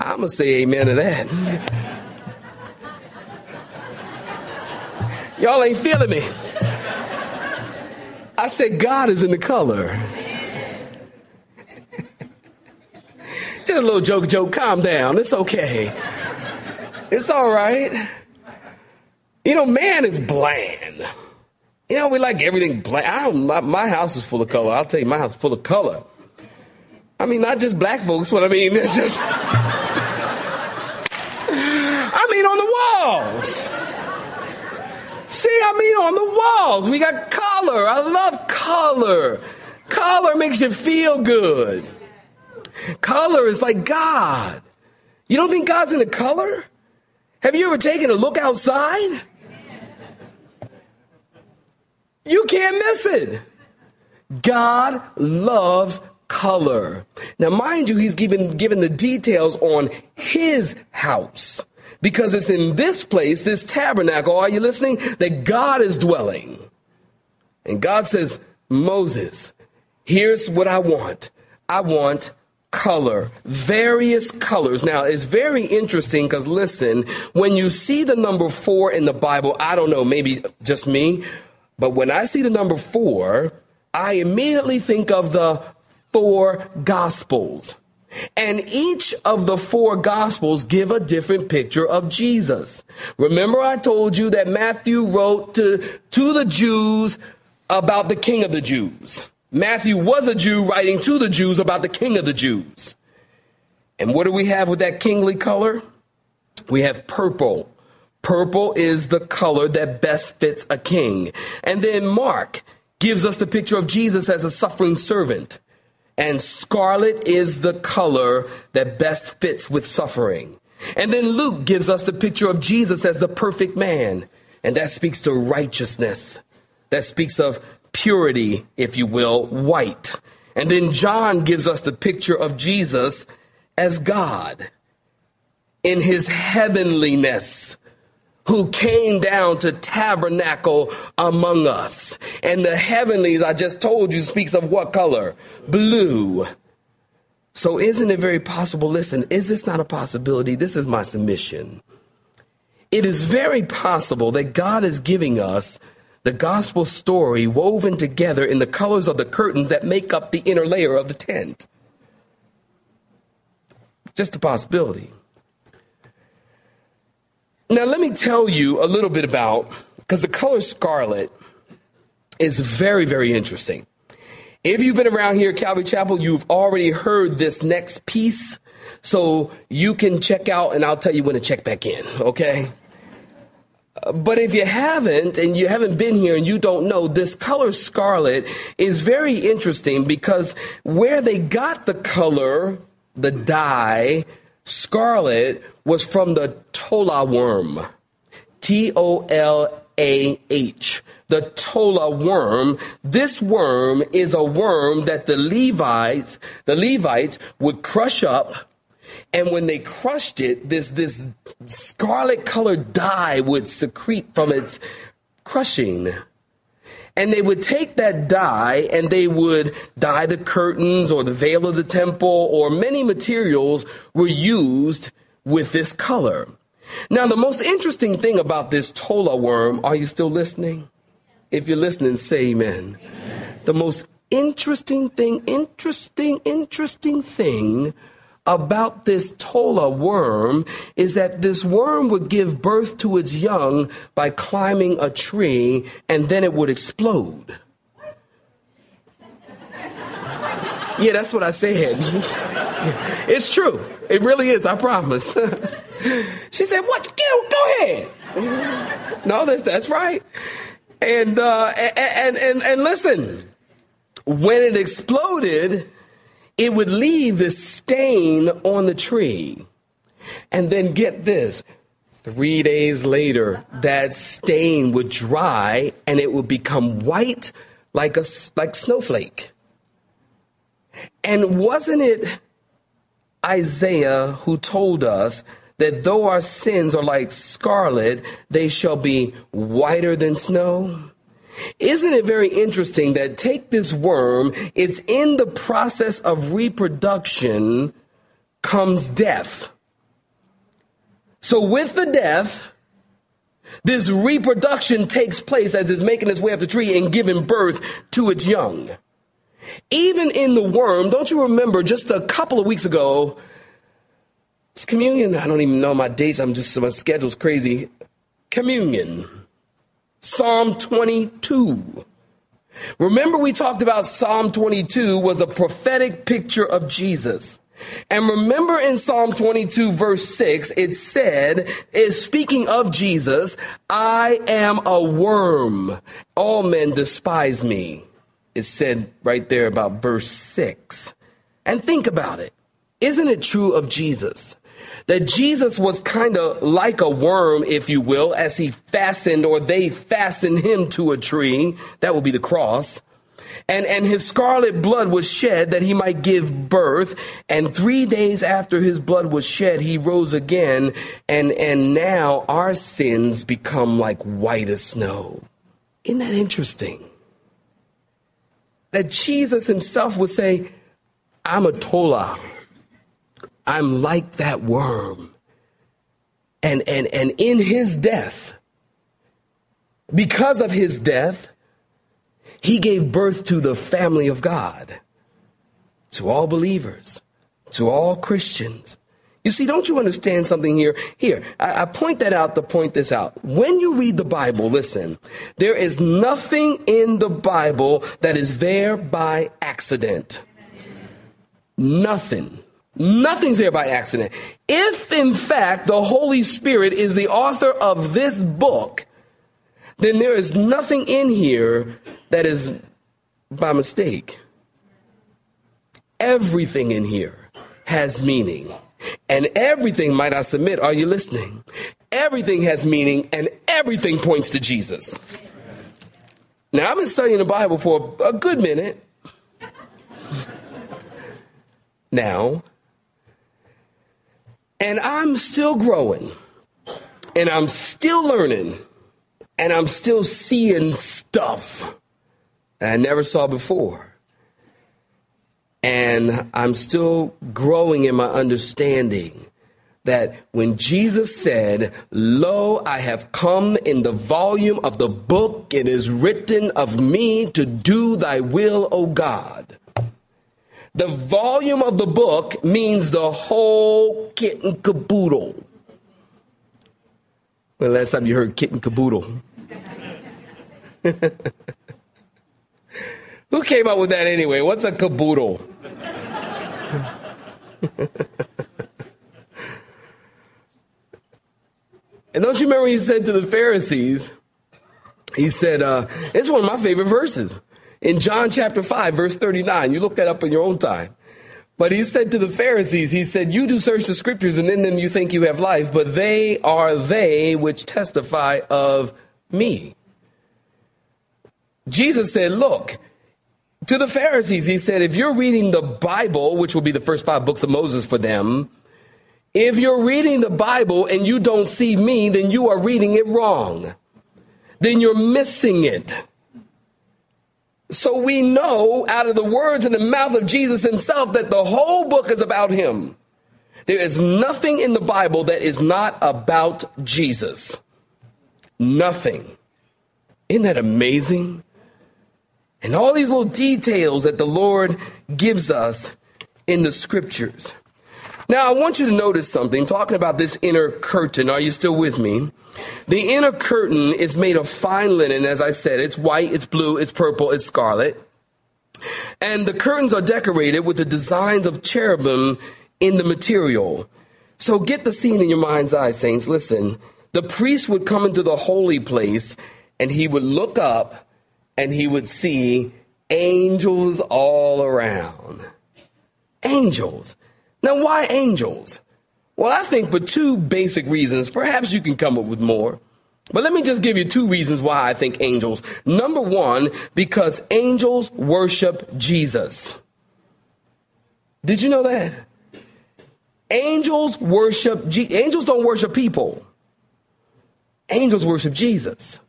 I'm going to say amen to that. Y'all ain't feeling me. I said, God is in the color. Just a little joke, joke. Calm down. It's okay. It's all right. You know, man is bland. You know, we like everything black. I don't, my, my house is full of color. I'll tell you, my house is full of color. I mean, not just black folks, but I mean, it's just. I mean, on the walls. See, I mean, on the walls. We got color. I love color. Color makes you feel good. Color is like God. You don't think God's in a color? Have you ever taken a look outside? You can't miss it. God loves color. Now, mind you, he's given, given the details on his house because it's in this place, this tabernacle, are you listening? That God is dwelling. And God says, Moses, here's what I want. I want color, various colors. Now, it's very interesting because listen, when you see the number four in the Bible, I don't know, maybe just me, but when I see the number four, I immediately think of the four gospels. And each of the four gospels give a different picture of Jesus. Remember I told you that Matthew wrote to, to the Jews about the king of the Jews. Matthew was a Jew writing to the Jews about the king of the Jews. And what do we have with that kingly color? We have purple. Purple is the color that best fits a king. And then Mark gives us the picture of Jesus as a suffering servant. And scarlet is the color that best fits with suffering. And then Luke gives us the picture of Jesus as the perfect man. And that speaks to righteousness. That speaks of purity, if you will, white. And then John gives us the picture of Jesus as God in his heavenliness who came down to tabernacle among us. And the heavenlies, I just told you, speaks of what color? Blue. So isn't it very possible? Listen, is this not a possibility? This is my submission. It is very possible that God is giving us the gospel story woven together in the colors of the curtains that make up the inner layer of the tent. Just a possibility. Now, let me tell you a little bit about, because the color scarlet is very, very interesting. If you've been around here at Calvary Chapel, you've already heard this next piece. So you can check out, and I'll tell you when to check back in, okay? But if you haven't, and you haven't been here and you don't know, this color scarlet is very interesting because where they got the color, the dye, Scarlet was from the tola worm. T O L A H. The tola worm. This worm is a worm that the Levites, the Levites would crush up. And when they crushed it, this, this scarlet colored dye would secrete from its crushing. And they would take that dye and they would dye the curtains or the veil of the temple or many materials were used with this color. Now, the most interesting thing about this tola worm, are you still listening? If you're listening, say amen. amen. The most interesting thing, interesting, interesting thing about this tola worm is that this worm would give birth to its young by climbing a tree and then it would explode. Yeah, that's what I said. it's true. It really is, I promise. she said, What? Go, go ahead. no, that's, that's right. And, uh, and, and, and listen, when it exploded, it would leave this stain on the tree. And then get this three days later, that stain would dry and it would become white like a like snowflake. And wasn't it Isaiah who told us that though our sins are like scarlet, they shall be whiter than snow? Isn't it very interesting that take this worm, it's in the process of reproduction comes death. So with the death, this reproduction takes place as it's making its way up the tree and giving birth to its young. Even in the worm, don't you remember just a couple of weeks ago, it's communion. I don't even know my dates. I'm just, my schedule's crazy. Communion. Psalm 22. Remember, we talked about Psalm 22 was a prophetic picture of Jesus. And remember in Psalm 22, verse 6, it said, is speaking of Jesus, I am a worm. All men despise me It said right there about verse 6. And think about it. Isn't it true of Jesus? That Jesus was kind of like a worm, if you will, as he fastened or they fastened him to a tree. That would be the cross. And, and his scarlet blood was shed that he might give birth. And three days after his blood was shed, he rose again. And, and now our sins become like white as snow. Isn't that interesting? that Jesus himself would say, I'm a tola. I'm like that worm. And, and, and in his death, because of his death, he gave birth to the family of God, to all believers, to all Christians. You see, don't you understand something here? Here, I, I, point that out to point this out. When you read the Bible, listen, there is nothing in the Bible that is there by accident. Nothing. Nothing's there by accident. If, in fact, the Holy Spirit is the author of this book, then there is nothing in here that is by mistake. Everything in here has meaning. And everything, might I submit, are you listening? Everything has meaning and everything points to Jesus. Now, I've been studying the Bible for a good minute now, and I'm still growing, and I'm still learning, and I'm still seeing stuff I never saw before. And I'm still growing in my understanding that when Jesus said, Lo, I have come in the volume of the book, it is written of me to do thy will, O God. The volume of the book means the whole kit and caboodle. When last time you heard kit and caboodle? Who came up with that anyway? What's a caboodle? and don't you remember he said to the Pharisees, he said, uh, it's one of my favorite verses. In John chapter 5, verse 39, you look that up in your own time. But he said to the Pharisees, he said, You do search the scriptures, and in them you think you have life, but they are they which testify of me. Jesus said, Look, to the Pharisees, he said, if you're reading the Bible, which will be the first five books of Moses for them, if you're reading the Bible and you don't see me, then you are reading it wrong. Then you're missing it. So we know out of the words in the mouth of Jesus himself that the whole book is about him. There is nothing in the Bible that is not about Jesus. Nothing. Isn't that amazing? And all these little details that the Lord gives us in the scriptures. Now, I want you to notice something talking about this inner curtain. Are you still with me? The inner curtain is made of fine linen, as I said. It's white, it's blue, it's purple, it's scarlet. And the curtains are decorated with the designs of cherubim in the material. So get the scene in your mind's eye, saints. Listen. The priest would come into the holy place and he would look up and he would see angels all around. Angels. Now, why angels? Well, I think for two basic reasons. Perhaps you can come up with more. But let me just give you two reasons why I think angels. Number one, because angels worship Jesus. Did you know that? Angels worship, Je- angels don't worship people. Angels worship Jesus.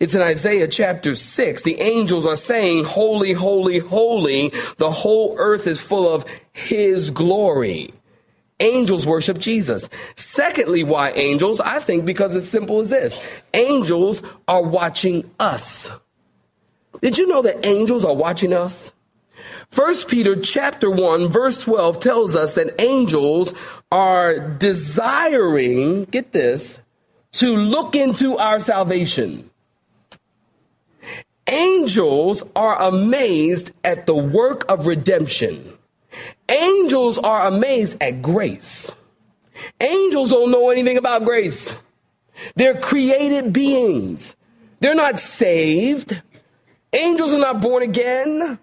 It's in Isaiah chapter 6. The angels are saying, Holy, holy, holy. The whole earth is full of His glory. Angels worship Jesus. Secondly, why angels? I think because it's simple as this. Angels are watching us. Did you know that angels are watching us? First Peter chapter 1 verse 12 tells us that angels are desiring, get this, to look into our salvation. Angels are amazed at the work of redemption. Angels are amazed at grace. Angels don't know anything about grace. They're created beings. They're not saved. Angels are not born again.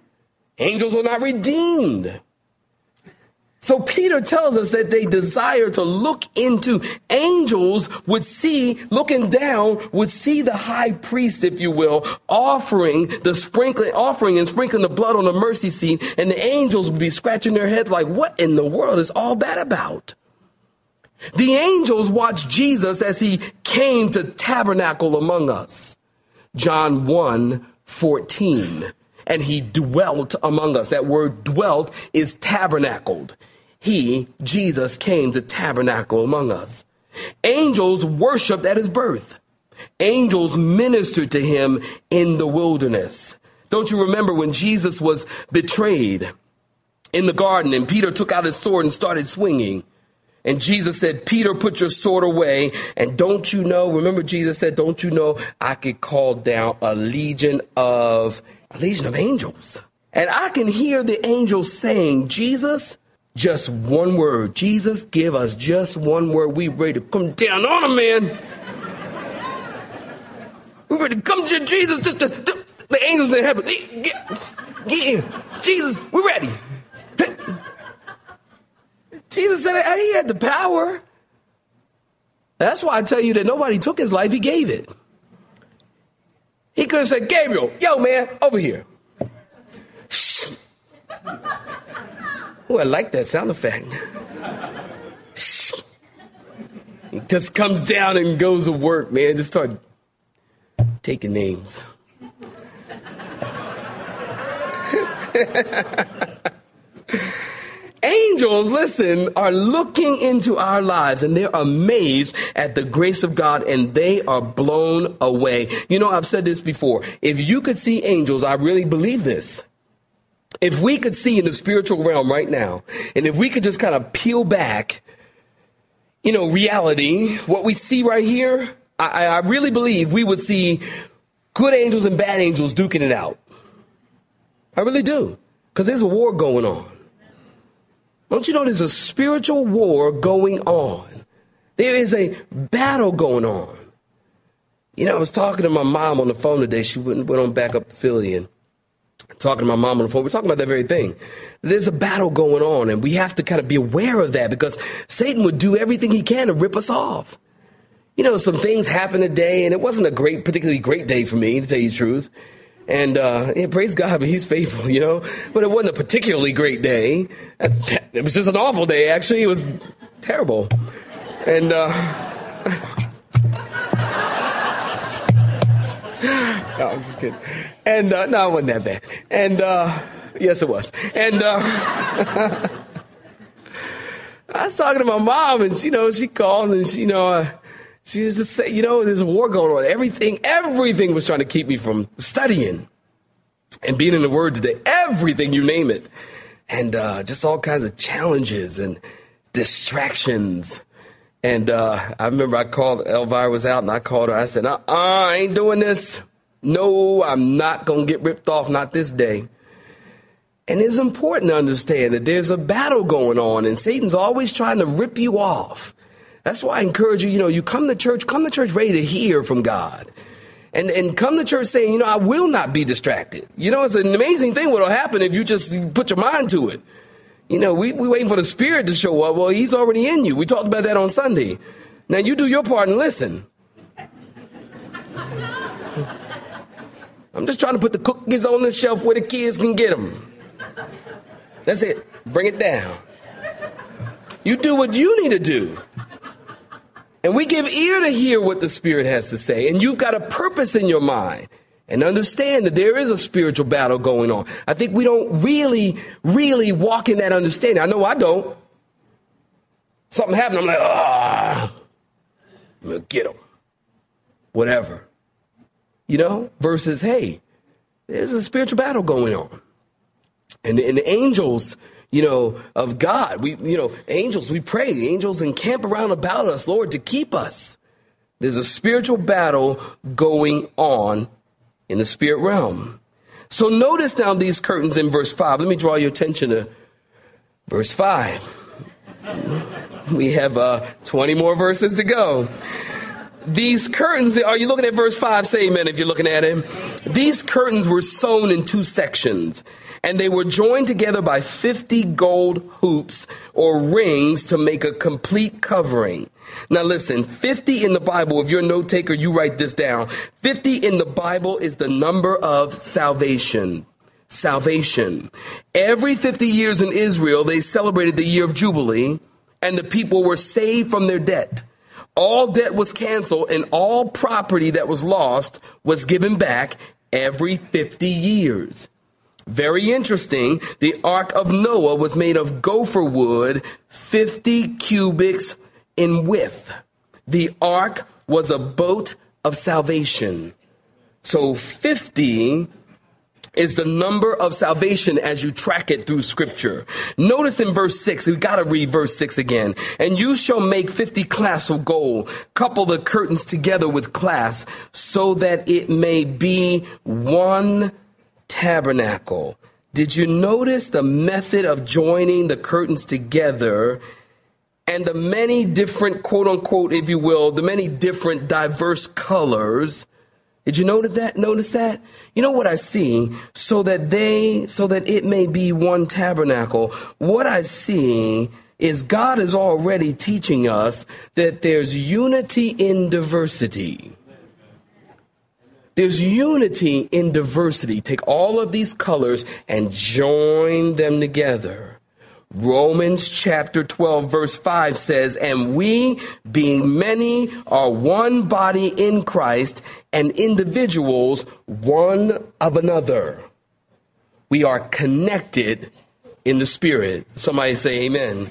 Angels are not redeemed. So Peter tells us that they desire to look into angels would see, looking down, would see the high priest, if you will, offering the sprinkling, offering and sprinkling the blood on the mercy seat. And the angels would be scratching their heads like, what in the world is all that about? The angels watched Jesus as he came to tabernacle among us. John 1 14 and he dwelt among us. That word dwelt is tabernacled. He, Jesus, came to tabernacle among us. Angels worshiped at his birth. Angels ministered to him in the wilderness. Don't you remember when Jesus was betrayed in the garden and Peter took out his sword and started swinging? And Jesus said, Peter, put your sword away. And don't you know, remember Jesus said, don't you know I could call down a legion of, a legion of angels. And I can hear the angels saying, Jesus, just one word. Jesus, give us just one word. We ready to come down on him, man. We ready to come to Jesus. Just to, to, the angels in heaven. Get, get in. Jesus, we're ready. Jesus said he had the power. That's why I tell you that nobody took his life, he gave it. He could have said, Gabriel, yo, man, over here. Shh. Oh, I like that sound effect. Just comes down and goes to work, man. Just start taking names. Angels, listen, are looking into our lives and they're amazed at the grace of God and they are blown away. You know, I've said this before. If you could see angels, I really believe this. If we could see in the spiritual realm right now, and if we could just kind of peel back, you know, reality, what we see right here, I, I really believe we would see good angels and bad angels duking it out. I really do. Because there's a war going on. Don't you know there's a spiritual war going on? There is a battle going on. You know, I was talking to my mom on the phone today. She went, went on back up to Philly and talking to my mom on the phone. We're talking about that very thing. There's a battle going on, and we have to kind of be aware of that because Satan would do everything he can to rip us off. You know, some things happened today, and it wasn't a great, particularly great day for me, to tell you the truth. And uh, yeah, praise God, but He's faithful, you know. But it wasn't a particularly great day. It was just an awful day, actually. It was terrible. And uh, no, I'm just kidding. And uh, no, it wasn't that bad. And uh, yes, it was. And uh, I was talking to my mom, and you know, she called, and she, you know, uh, she was just saying, you know, there's a war going on. Everything, everything was trying to keep me from studying and being in the Word today. Everything, you name it, and uh, just all kinds of challenges and distractions. And uh, I remember I called Elvira was out and I called her. I said, uh, I ain't doing this. No, I'm not going to get ripped off, not this day. And it's important to understand that there's a battle going on and Satan's always trying to rip you off. That's why I encourage you, you know, you come to church, come to church ready to hear from God. And, and come to church saying, you know, I will not be distracted. You know, it's an amazing thing what'll happen if you just put your mind to it. You know, we, we waiting for the Spirit to show up. Well, He's already in you. We talked about that on Sunday. Now you do your part and listen. I'm just trying to put the cookies on the shelf where the kids can get them. That's it. Bring it down. You do what you need to do. And we give ear to hear what the Spirit has to say. And you've got a purpose in your mind and understand that there is a spiritual battle going on. I think we don't really, really walk in that understanding. I know I don't. Something happened, I'm like, ah, I'm gonna get them. Whatever. You know, versus, hey, there's a spiritual battle going on. And, and the angels, you know, of God, we, you know, angels, we pray, The angels encamp around about us, Lord, to keep us. There's a spiritual battle going on in the spirit realm. So notice now these curtains in verse 5. Let me draw your attention to verse 5. We have uh, 20 more verses to go. These curtains, are you looking at verse 5? Say amen if you're looking at it. These curtains were sewn in two sections, and they were joined together by 50 gold hoops or rings to make a complete covering. Now listen, 50 in the Bible, if you're a note taker, you write this down. 50 in the Bible is the number of salvation. Salvation. Every 50 years in Israel, they celebrated the year of Jubilee and the people were saved from their debt. All debt was canceled and all property that was lost was given back every 50 years. Very interesting. The Ark of Noah was made of gopher wood, 50 cubits in width. The ark was a boat of salvation. So 50 is the number of salvation as you track it through scripture. Notice in verse 6, we gotta read verse 6 again. And you shall make 50 clasps of gold, couple the curtains together with clasps, so that it may be one tabernacle. Did you notice the method of joining the curtains together and the many different, quote unquote, if you will, the many different diverse colors. Did you notice that? Notice that? You know what I see? So that they, so that it may be one tabernacle. What I see is God is already teaching us that there's unity in diversity. There's unity in diversity. Take all of these colors and join them together. Romans chapter 12 verse 5 says, And we, being many, are one body in Christ and individuals one of another. We are connected in the spirit. Somebody say amen.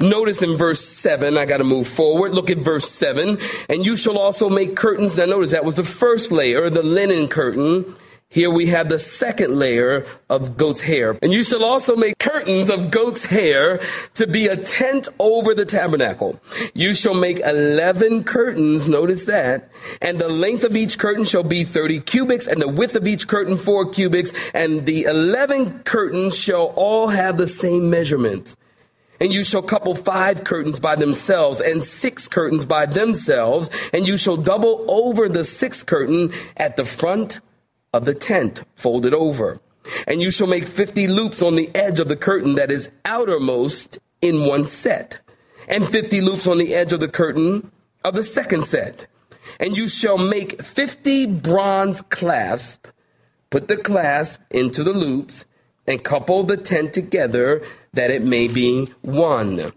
Notice in verse 7, I got to move forward. Look at verse 7. And you shall also make curtains. Now notice that was the first layer, the linen curtain. Here we have the second layer of goat's hair. And you shall also make curtains of goat's hair to be a tent over the tabernacle. You shall make 11 curtains, notice that, and the length of each curtain shall be 30 cubits, and the width of each curtain 4 cubits, and the 11 curtains shall all have the same measurement. And you shall couple five curtains by themselves and six curtains by themselves, and you shall double over the sixth curtain at the front of the tent folded over. And you shall make 50 loops on the edge of the curtain that is outermost in one set, and 50 loops on the edge of the curtain of the second set. And you shall make 50 bronze clasps, put the clasp into the loops, and couple the tent together that it may be one.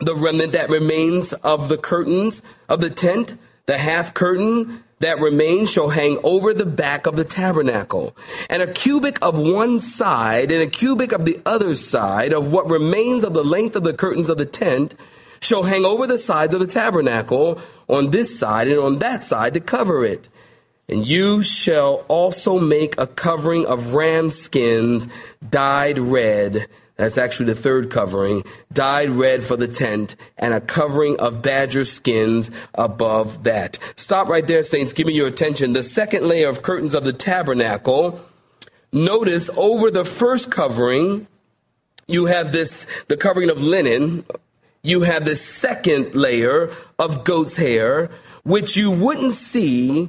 The remnant that remains of the curtains of the tent, the half curtain, that remains shall hang over the back of the tabernacle, and a cubit of one side and a cubit of the other side of what remains of the length of the curtains of the tent shall hang over the sides of the tabernacle on this side and on that side to cover it. And you shall also make a covering of ram skins dyed red. That's actually the third covering, dyed red for the tent, and a covering of badger skins above that. Stop right there, saints. Give me your attention. The second layer of curtains of the tabernacle. Notice over the first covering, you have this, the covering of linen. You have this second layer of goat's hair, which you wouldn't see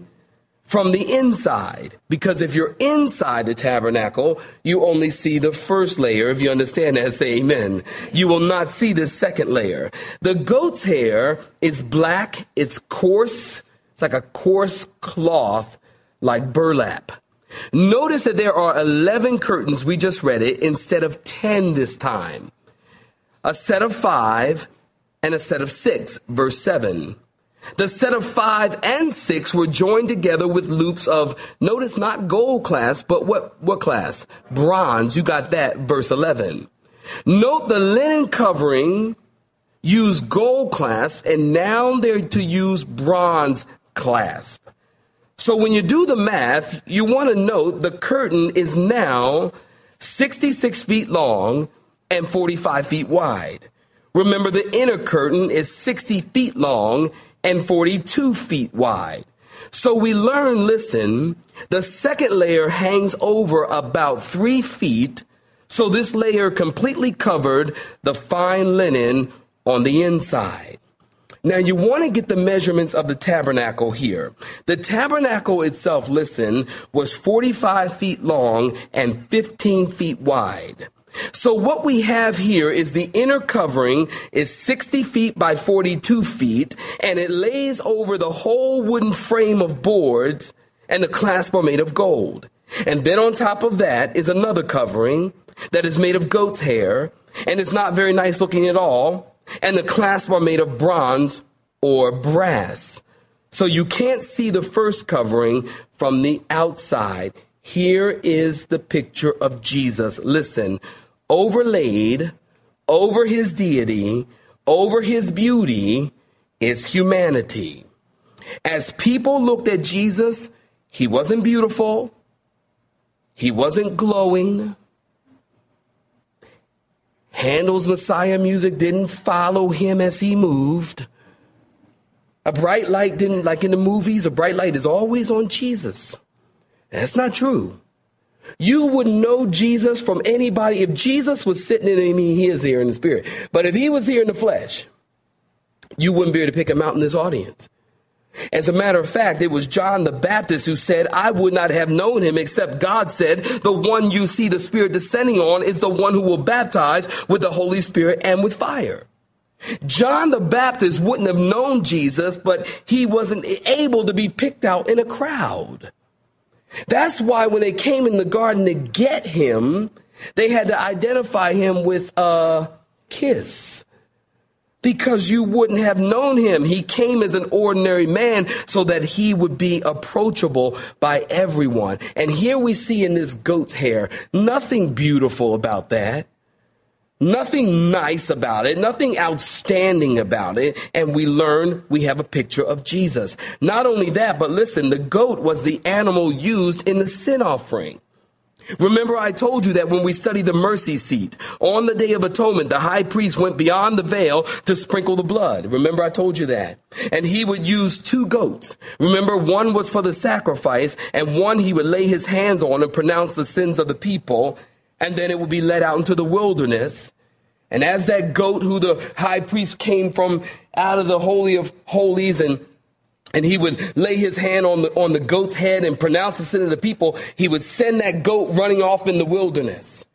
from the inside. Because if you're inside the tabernacle, you only see the first layer. If you understand that, say amen. You will not see the second layer. The goat's hair is black, it's coarse, it's like a coarse cloth, like burlap. Notice that there are 11 curtains, we just read it, instead of 10 this time. A set of five and a set of six, verse 7. The set of five and six were joined together with loops of, notice not gold class, but what, what class? Bronze. You got that, verse 11. Note the linen covering used gold clasp, and now they're to use bronze clasp. So when you do the math, you want to note the curtain is now 66 feet long and 45 feet wide. Remember, the inner curtain is 60 feet long and 42 feet wide. So we learn, listen, the second layer hangs over about three feet. So this layer completely covered the fine linen on the inside. Now you want to get the measurements of the tabernacle here. The tabernacle itself, listen, was 45 feet long and 15 feet wide. So what we have here is the inner covering is 60 feet by 42 feet and it lays over the whole wooden frame of boards and the clasp are made of gold. And then on top of that is another covering that is made of goat's hair and it's not very nice looking at all. And the clasp are made of bronze or brass. So you can't see the first covering from the outside. Here is the picture of Jesus. Listen, overlaid over his deity, over his beauty, is humanity. As people looked at Jesus, he wasn't beautiful, he wasn't glowing. Handel's Messiah music didn't follow him as he moved. A bright light didn't, like in the movies, a bright light is always on Jesus. That's not true. You wouldn't know Jesus from anybody if Jesus was sitting in, mean, he is here in the spirit, but if he was here in the flesh, you wouldn't be able to pick him out in this audience. As a matter of fact, it was John the Baptist who said, I would not have known him except God said, the one you see the Spirit descending on is the one who will baptize with the Holy Spirit and with fire. John the Baptist wouldn't have known Jesus, but he wasn't able to be picked out in a crowd. That's why when they came in the garden to get him, they had to identify him with a kiss. Because you wouldn't have known him. He came as an ordinary man so that he would be approachable by everyone. And here we see in this goat's hair, nothing beautiful about that. Nothing nice about it, nothing outstanding about it, and we learn we have a picture of Jesus. Not only that, but listen, the goat was the animal used in the sin offering. Remember, I told you that when we studied the mercy seat, on the Day of Atonement, the high priest went beyond the veil to sprinkle the blood. Remember, I told you that. And he would use two goats. Remember, one was for the sacrifice, and one he would lay his hands on and pronounce the sins of the people and then it would be led out into the wilderness. And as that goat who the high priest came from out of the holy of holies and and he would lay his hand on the on the goat's head and pronounce the sin of the people, he would send that goat running off in the wilderness.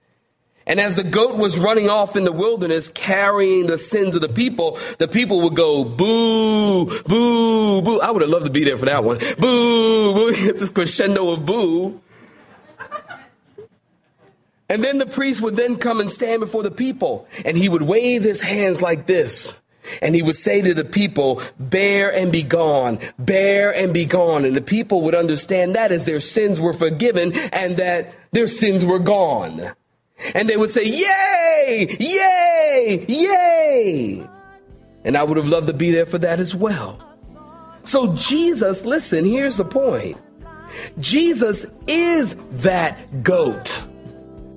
And as the goat was running off in the wilderness carrying the sins of the people, the people would go boo, boo, boo. I would have loved to be there for that one. Boo, boo. It's this crescendo of boo. And then the priest would then come and stand before the people and he would wave his hands like this. And he would say to the people, bear and be gone, bear and be gone. And the people would understand that as their sins were forgiven and that their sins were gone. And they would say, yay, yay, yay. And I would have loved to be there for that as well. So Jesus, listen, here's the point. Jesus is that goat.